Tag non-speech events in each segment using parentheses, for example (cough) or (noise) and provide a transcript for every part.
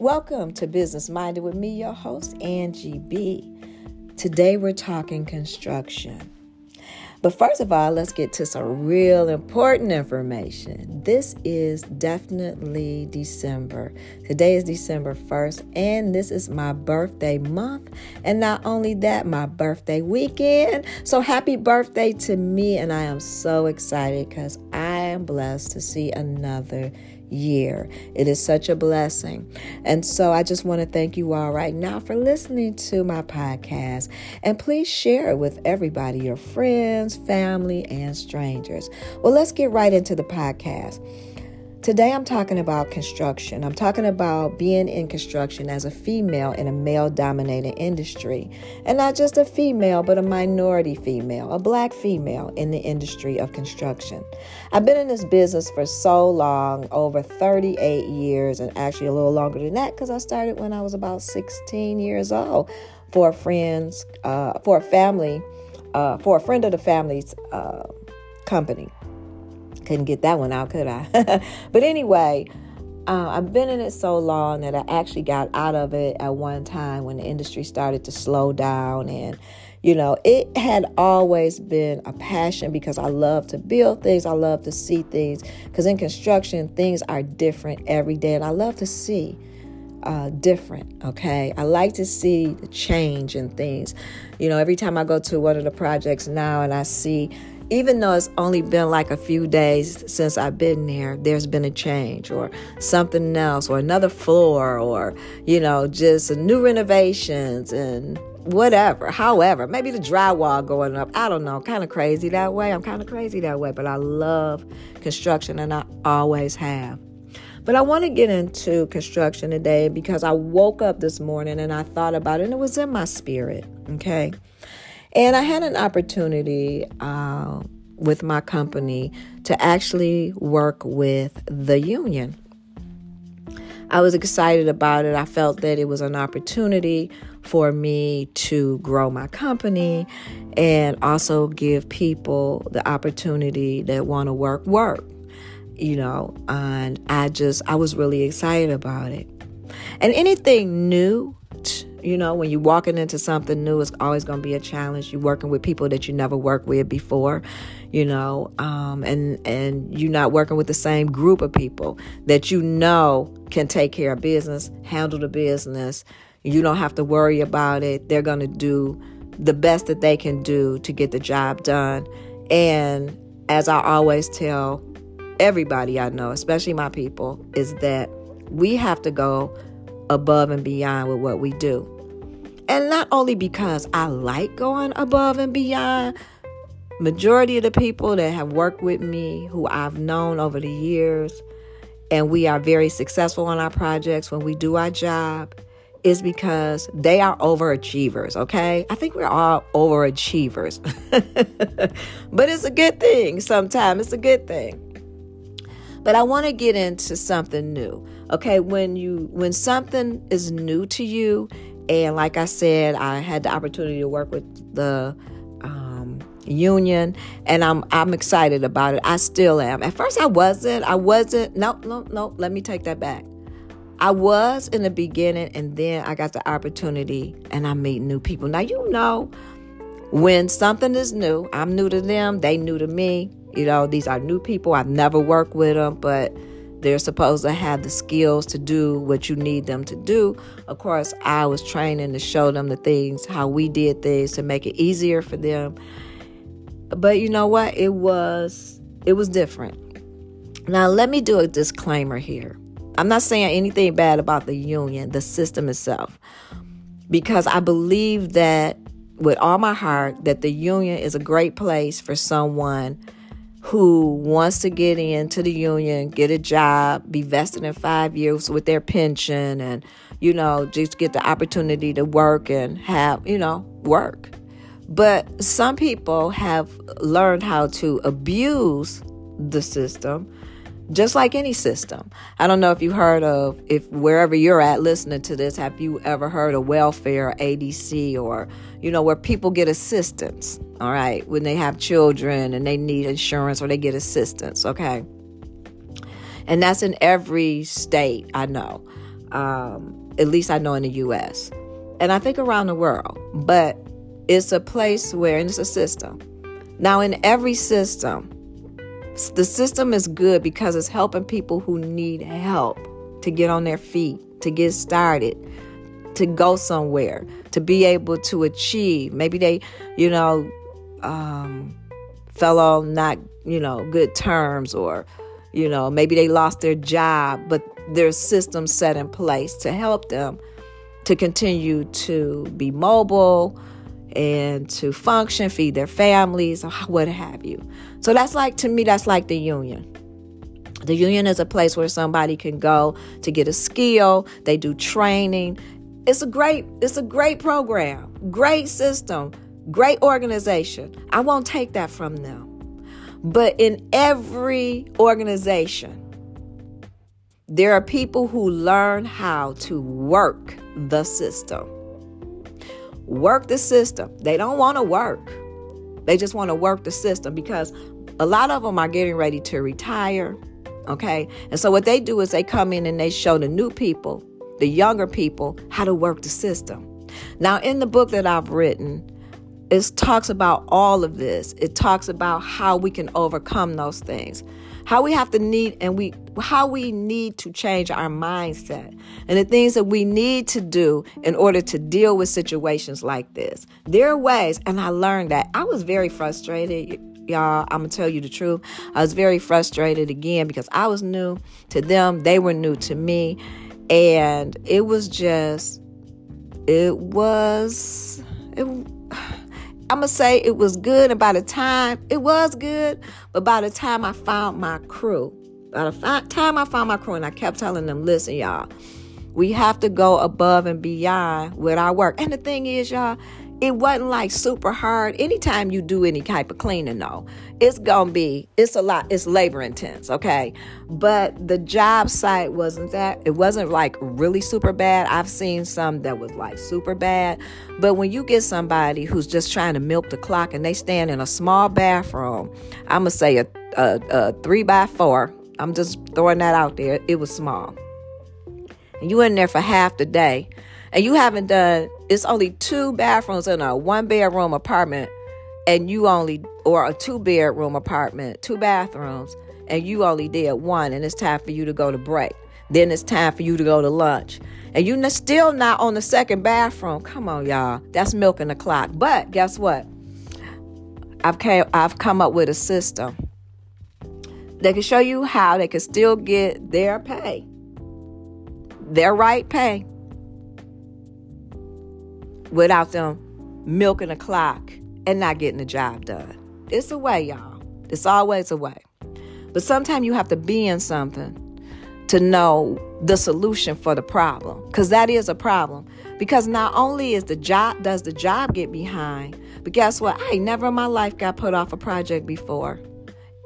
Welcome to Business Minded with me, your host, Angie B. Today we're talking construction. But first of all, let's get to some real important information. This is definitely December. Today is December 1st, and this is my birthday month. And not only that, my birthday weekend. So happy birthday to me, and I am so excited because I am blessed to see another year. It is such a blessing. And so I just want to thank you all right now for listening to my podcast. And please share it with everybody, your friends, family, and strangers. Well, let's get right into the podcast. Today, I'm talking about construction. I'm talking about being in construction as a female in a male dominated industry. And not just a female, but a minority female, a black female in the industry of construction. I've been in this business for so long over 38 years, and actually a little longer than that because I started when I was about 16 years old for a friend's, uh, for a family, uh, for a friend of the family's uh, company. Couldn't get that one out, could I? (laughs) but anyway, uh, I've been in it so long that I actually got out of it at one time when the industry started to slow down. And, you know, it had always been a passion because I love to build things, I love to see things. Because in construction, things are different every day, and I love to see. Uh, different. Okay, I like to see the change in things. You know, every time I go to one of the projects now and I see even though it's only been like a few days since I've been there, there's been a change or something else or another floor or, you know, just new renovations and whatever. However, maybe the drywall going up. I don't know. Kind of crazy that way. I'm kind of crazy that way, but I love construction and I always have. But I want to get into construction today because I woke up this morning and I thought about it and it was in my spirit. Okay. And I had an opportunity uh, with my company to actually work with the union. I was excited about it. I felt that it was an opportunity for me to grow my company and also give people the opportunity that want to work work you know and i just i was really excited about it and anything new you know, when you're walking into something new, it's always going to be a challenge. You're working with people that you never worked with before, you know, um, and and you're not working with the same group of people that you know can take care of business, handle the business. You don't have to worry about it. They're going to do the best that they can do to get the job done. And as I always tell everybody I know, especially my people, is that we have to go above and beyond with what we do. And not only because I like going above and beyond, majority of the people that have worked with me who I've known over the years and we are very successful on our projects when we do our job is because they are overachievers, okay? I think we're all overachievers. (laughs) but it's a good thing sometimes. It's a good thing. But I want to get into something new. Okay, when you when something is new to you, and like I said, I had the opportunity to work with the um, union, and I'm I'm excited about it. I still am. At first, I wasn't. I wasn't. No, no, no. Let me take that back. I was in the beginning, and then I got the opportunity, and I meet new people. Now you know, when something is new, I'm new to them. They new to me. You know, these are new people. I've never worked with them, but they're supposed to have the skills to do what you need them to do. Of course, I was training to show them the things, how we did things to make it easier for them. But you know what? It was it was different. Now, let me do a disclaimer here. I'm not saying anything bad about the union, the system itself, because I believe that with all my heart that the union is a great place for someone who wants to get into the union, get a job, be vested in five years with their pension, and, you know, just get the opportunity to work and have, you know, work. But some people have learned how to abuse the system just like any system. I don't know if you heard of if wherever you're at listening to this, have you ever heard of welfare, ADC, or you know where people get assistance? All right, when they have children and they need insurance or they get assistance. Okay, and that's in every state I know. Um, at least I know in the US. And I think around the world. But it's a place where, and it's a system. Now, in every system, the system is good because it's helping people who need help to get on their feet, to get started, to go somewhere, to be able to achieve. Maybe they, you know, um, fell on not, you know, good terms or, you know, maybe they lost their job, but there's systems set in place to help them to continue to be mobile and to function, feed their families, or (laughs) what have you. So that's like, to me, that's like the union. The union is a place where somebody can go to get a skill. They do training. It's a great, it's a great program, great system, great organization. I won't take that from them. But in every organization, there are people who learn how to work the system. Work the system. They don't want to work. They just want to work the system because a lot of them are getting ready to retire. Okay. And so what they do is they come in and they show the new people, the younger people, how to work the system. Now, in the book that I've written, it talks about all of this. It talks about how we can overcome those things. How we have to need and we how we need to change our mindset and the things that we need to do in order to deal with situations like this. There are ways, and I learned that. I was very frustrated y'all i'm gonna tell you the truth i was very frustrated again because i was new to them they were new to me and it was just it was it I'm gonna say it was good. And by the time it was good, but by the time I found my crew, by the time I found my crew, and I kept telling them, listen, y'all, we have to go above and beyond with our work. And the thing is, y'all, it wasn't like super hard. Anytime you do any type of cleaning, though, it's gonna be it's a lot. It's labor intense, okay. But the job site wasn't that. It wasn't like really super bad. I've seen some that was like super bad. But when you get somebody who's just trying to milk the clock and they stand in a small bathroom, I'm gonna say a, a, a three by four. I'm just throwing that out there. It was small. And you in there for half the day and you haven't done it's only two bathrooms in a one bedroom apartment and you only or a two bedroom apartment two bathrooms and you only did one and it's time for you to go to break. Then it's time for you to go to lunch. And you're still not on the second bathroom. Come on y'all. That's milking the clock. But guess what? I've came, i've come up with a system. That can show you how they can still get their pay. Their right pay without them milking the clock and not getting the job done. It's a way, y'all. It's always a way. But sometimes you have to be in something to know the solution for the problem because that is a problem because not only is the job does the job get behind but guess what i never in my life got put off a project before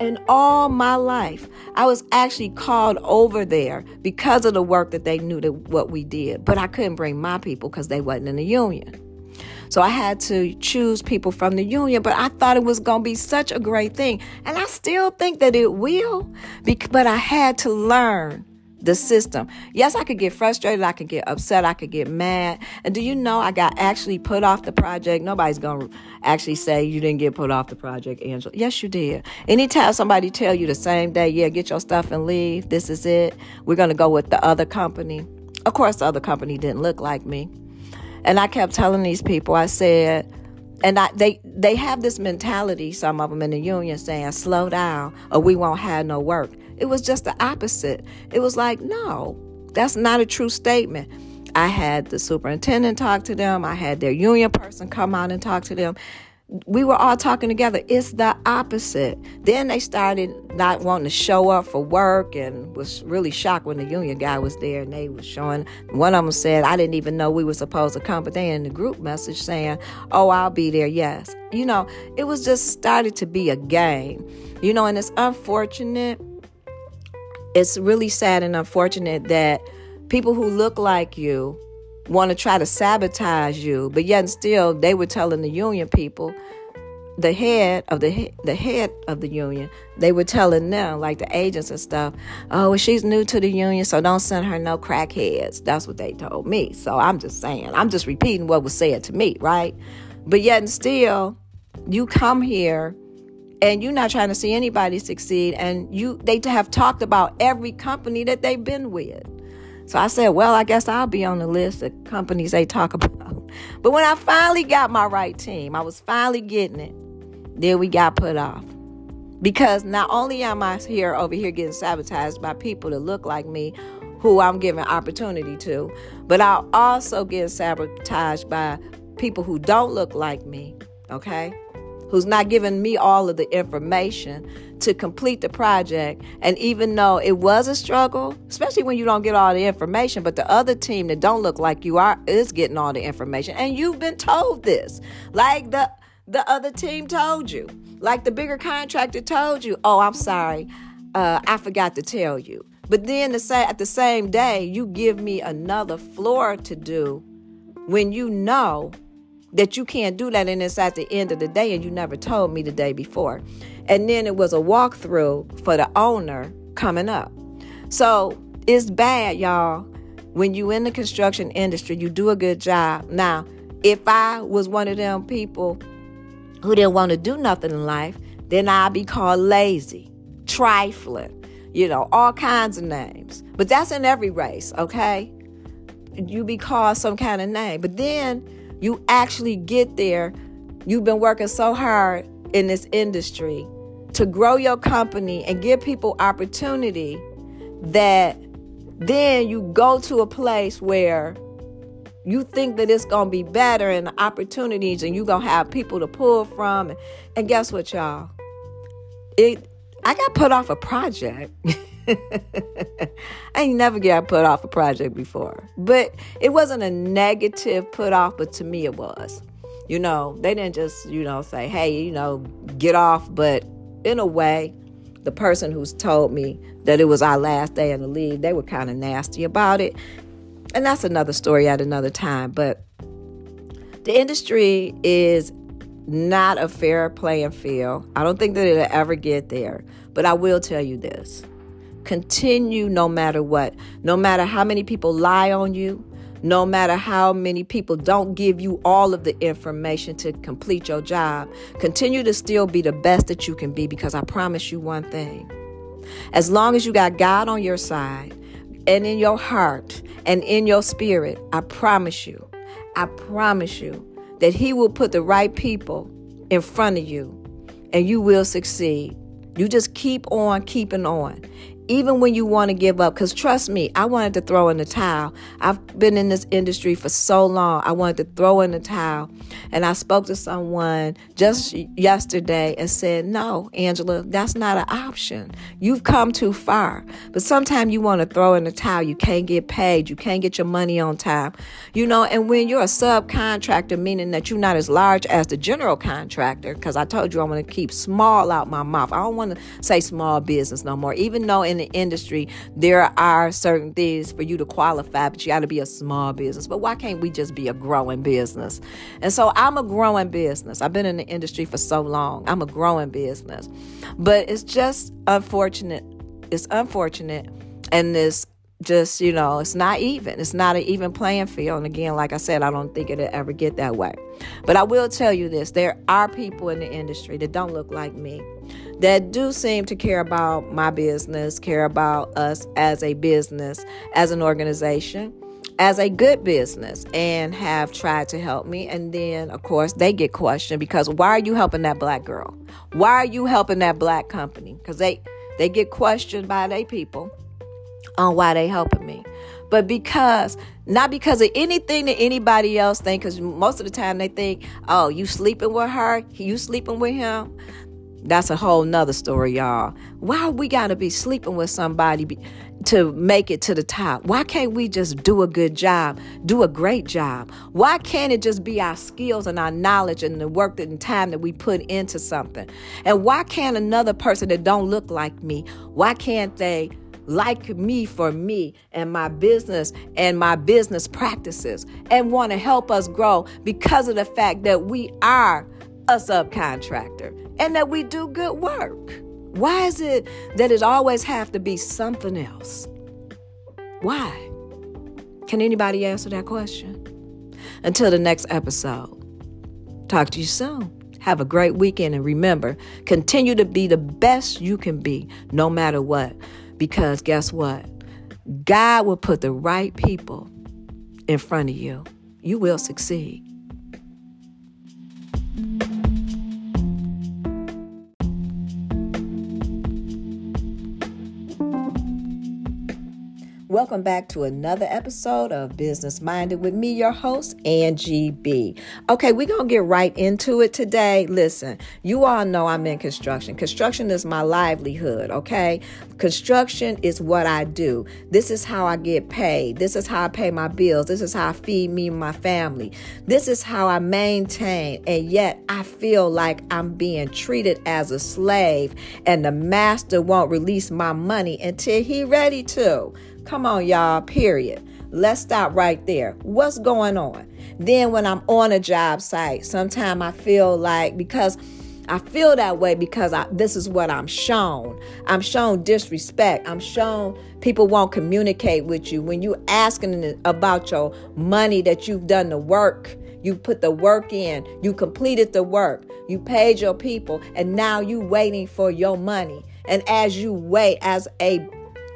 in all my life i was actually called over there because of the work that they knew that what we did. But i couldn't bring my people because they wasn't in the union. So i had to choose people from the union but i thought it was going to be such a great thing. And i still think that it will but i had to learn the system. Yes, I could get frustrated, I could get upset, I could get mad. And do you know I got actually put off the project? Nobody's going to actually say you didn't get put off the project, Angela. Yes, you did. Anytime somebody tell you the same day, yeah, get your stuff and leave. This is it. We're going to go with the other company. Of course, the other company didn't look like me. And I kept telling these people, I said, and I, they they have this mentality, some of them in the union, saying, slow down or we won't have no work. It was just the opposite. It was like, no, that's not a true statement. I had the superintendent talk to them, I had their union person come out and talk to them. We were all talking together. It's the opposite. Then they started not wanting to show up for work and was really shocked when the union guy was there and they was showing. One of them said, I didn't even know we were supposed to come, but they in the group message saying, Oh, I'll be there. Yes. You know, it was just started to be a game. You know, and it's unfortunate it's really sad and unfortunate that people who look like you want to try to sabotage you, but yet and still they were telling the union people, the head of the the head of the union, they were telling them, like the agents and stuff, oh, well, she's new to the union, so don't send her no crackheads. That's what they told me. So I'm just saying, I'm just repeating what was said to me, right? But yet and still, you come here and you're not trying to see anybody succeed, and you they have talked about every company that they've been with. So I said, well, I guess I'll be on the list of companies they talk about. But when I finally got my right team, I was finally getting it then we got put off. Because not only am I here over here getting sabotaged by people that look like me, who I'm giving opportunity to, but I'll also get sabotaged by people who don't look like me, okay? Who's not giving me all of the information to complete the project. And even though it was a struggle, especially when you don't get all the information, but the other team that don't look like you are is getting all the information. And you've been told this. Like the the other team told you. Like the bigger contractor told you, oh, I'm sorry, uh, I forgot to tell you. But then the sa- at the same day, you give me another floor to do when you know that you can't do that and it's at the end of the day and you never told me the day before. And then it was a walkthrough for the owner coming up. So it's bad, y'all. When you in the construction industry, you do a good job. Now, if I was one of them people who didn't want to do nothing in life, then I'd be called lazy, trifling, you know, all kinds of names. But that's in every race, okay? You be called some kind of name. But then you actually get there. You've been working so hard in this industry to grow your company and give people opportunity that then you go to a place where you think that it's going to be better and the opportunities and you're going to have people to pull from. And, and guess what y'all? It i got put off a project (laughs) i ain't never got put off a project before but it wasn't a negative put off but to me it was you know they didn't just you know say hey you know get off but in a way the person who's told me that it was our last day in the league they were kind of nasty about it and that's another story at another time. But the industry is not a fair playing field. I don't think that it'll ever get there. But I will tell you this continue no matter what, no matter how many people lie on you, no matter how many people don't give you all of the information to complete your job, continue to still be the best that you can be because I promise you one thing. As long as you got God on your side and in your heart and in your spirit, I promise you, I promise you that He will put the right people in front of you and you will succeed. You just keep on keeping on even when you want to give up because trust me i wanted to throw in the towel. I've been in this industry for so long i wanted to throw in the towel. And i spoke to someone just yesterday and said no angela that's not an option. You've come too far. But sometimes you want to throw in the towel. You can't get paid. You can't get your money on time. You know and when you're a subcontractor meaning that you're not as large as the general contractor because i told you i want to keep small out my mouth. I don't want to say small business no more even though in in the industry, there are certain things for you to qualify, but you got to be a small business. But why can't we just be a growing business? And so I'm a growing business. I've been in the industry for so long. I'm a growing business. But it's just unfortunate. It's unfortunate. And this just you know it's not even it's not an even playing field and again like i said i don't think it'll ever get that way but i will tell you this there are people in the industry that don't look like me that do seem to care about my business, care about us as a business, as an organization, as a good business, and have tried to help me. And then, of course, they get questioned because why are you helping that black girl? Why are you helping that black company? Because they they get questioned by their people on why they helping me but because not because of anything that anybody else think because most of the time they think oh you sleeping with her you sleeping with him that's a whole nother story, y'all. Why we gotta be sleeping with somebody to make it to the top? Why can't we just do a good job, do a great job? Why can't it just be our skills and our knowledge and the work and time that we put into something? And why can't another person that don't look like me, why can't they like me for me and my business and my business practices and want to help us grow because of the fact that we are a subcontractor and that we do good work. Why is it that it always have to be something else? Why? Can anybody answer that question? Until the next episode. Talk to you soon. Have a great weekend and remember, continue to be the best you can be no matter what. Because guess what? God will put the right people in front of you. You will succeed. Welcome back to another episode of Business Minded with me, your host, Angie B. Okay, we're going to get right into it today. Listen, you all know I'm in construction. Construction is my livelihood, okay? Construction is what I do. This is how I get paid. This is how I pay my bills. This is how I feed me and my family. This is how I maintain. And yet I feel like I'm being treated as a slave and the master won't release my money until he ready to. Come on, y'all, period. Let's stop right there. What's going on? Then when I'm on a job site, sometimes I feel like because I feel that way because I, this is what I'm shown. I'm shown disrespect. I'm shown people won't communicate with you when you're asking about your money that you've done the work. You put the work in. You completed the work. You paid your people, and now you waiting for your money. And as you wait, as a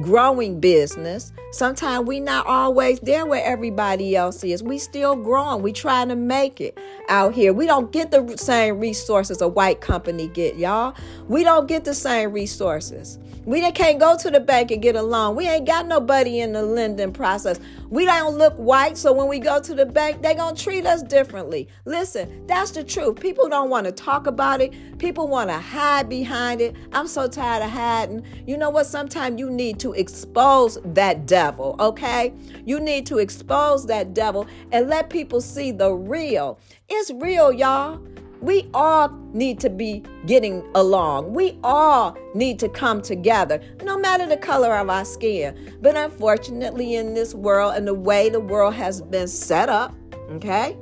growing business. Sometimes we not always there where everybody else is. We still growing. We trying to make it out here. We don't get the same resources a white company get, y'all. We don't get the same resources. We can't go to the bank and get a loan. We ain't got nobody in the lending process. We don't look white, so when we go to the bank, they gonna treat us differently. Listen, that's the truth. People don't want to talk about it. People want to hide behind it. I'm so tired of hiding. You know what? Sometimes you need to expose that devil, okay? You need to expose that devil and let people see the real. It's real, y'all. We all need to be getting along. We all need to come together, no matter the color of our skin. But unfortunately, in this world and the way the world has been set up, okay,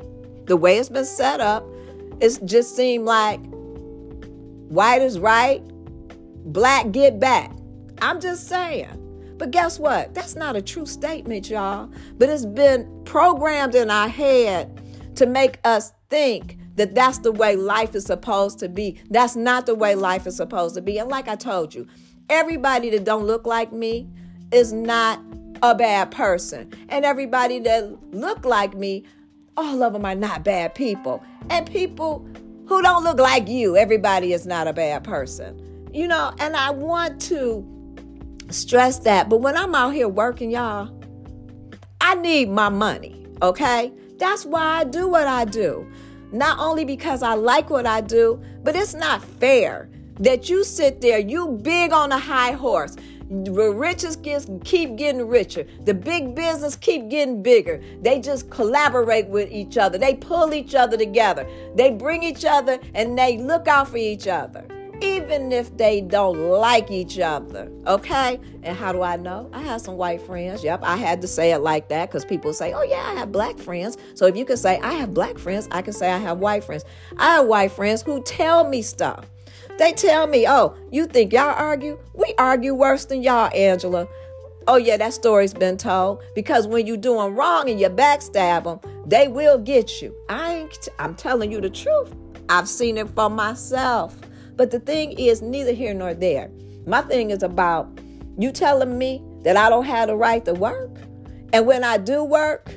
the way it's been set up, it just seemed like white is right, black get back. I'm just saying. But guess what? That's not a true statement, y'all. But it's been programmed in our head to make us think that that's the way life is supposed to be. That's not the way life is supposed to be. And like I told you, everybody that don't look like me is not a bad person. And everybody that look like me, all of them are not bad people. And people who don't look like you, everybody is not a bad person. You know, and I want to stress that. But when I'm out here working, y'all, I need my money, okay? That's why I do what I do not only because I like what I do, but it's not fair that you sit there, you big on a high horse. The richest gets, keep getting richer. The big business keep getting bigger. They just collaborate with each other. They pull each other together. They bring each other and they look out for each other even if they don't like each other. Okay? And how do I know? I have some white friends. Yep, I had to say it like that because people say, oh, yeah, I have black friends. So if you can say, I have black friends, I can say, I have white friends. I have white friends who tell me stuff. They tell me, oh, you think y'all argue? We argue worse than y'all, Angela. Oh, yeah, that story's been told. Because when you're doing wrong and you backstab them, they will get you. I ain't, I'm telling you the truth. I've seen it for myself. But the thing is, neither here nor there. My thing is about you telling me that I don't have the right to work. And when I do work,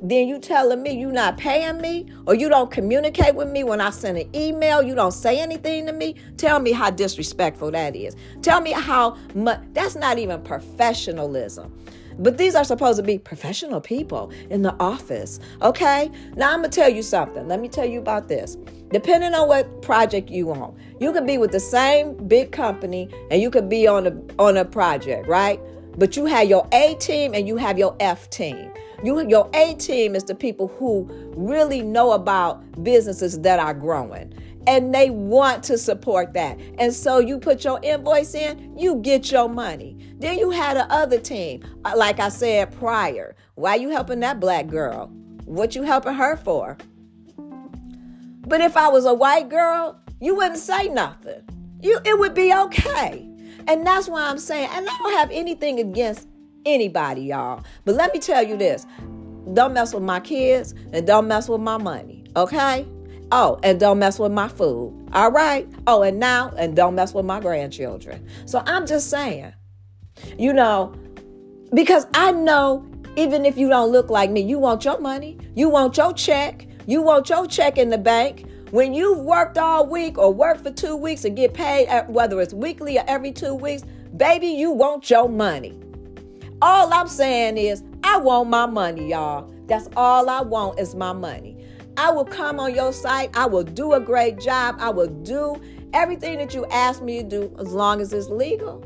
then you telling me you not paying me or you don't communicate with me when I send an email, you don't say anything to me. Tell me how disrespectful that is. Tell me how much that's not even professionalism. But these are supposed to be professional people in the office. Okay? Now I'm gonna tell you something. Let me tell you about this. Depending on what project you on, you could be with the same big company and you could be on a on a project, right? But you have your A team and you have your F team. You, your A team is the people who really know about businesses that are growing and they want to support that. And so you put your invoice in, you get your money. Then you had a other team, uh, like I said prior. Why you helping that black girl? What you helping her for? But if I was a white girl, you wouldn't say nothing. You it would be okay. And that's why I'm saying, and I don't have anything against anybody, y'all. But let me tell you this. Don't mess with my kids and don't mess with my money. Okay? Oh, and don't mess with my food. All right? Oh, and now, and don't mess with my grandchildren. So I'm just saying, you know, because I know even if you don't look like me, you want your money, you want your check, you want your check in the bank. When you've worked all week or worked for two weeks and get paid, whether it's weekly or every two weeks, baby, you want your money. All I'm saying is, I want my money, y'all. That's all I want is my money. I will come on your site. I will do a great job. I will do everything that you ask me to do as long as it's legal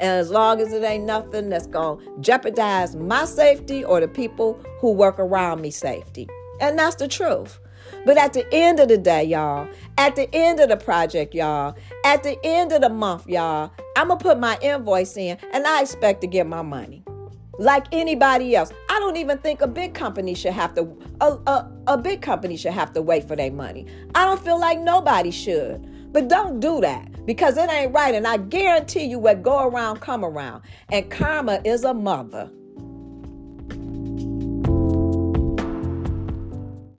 and as long as it ain't nothing that's going to jeopardize my safety or the people who work around me safety. And that's the truth. But at the end of the day, y'all, at the end of the project, y'all, at the end of the month, y'all, I'm going to put my invoice in and I expect to get my money like anybody else. I don't even think a big company should have to a, a, a big company should have to wait for their money. I don't feel like nobody should. But don't do that because it ain't right. And I guarantee you what go around come around. And karma is a mother.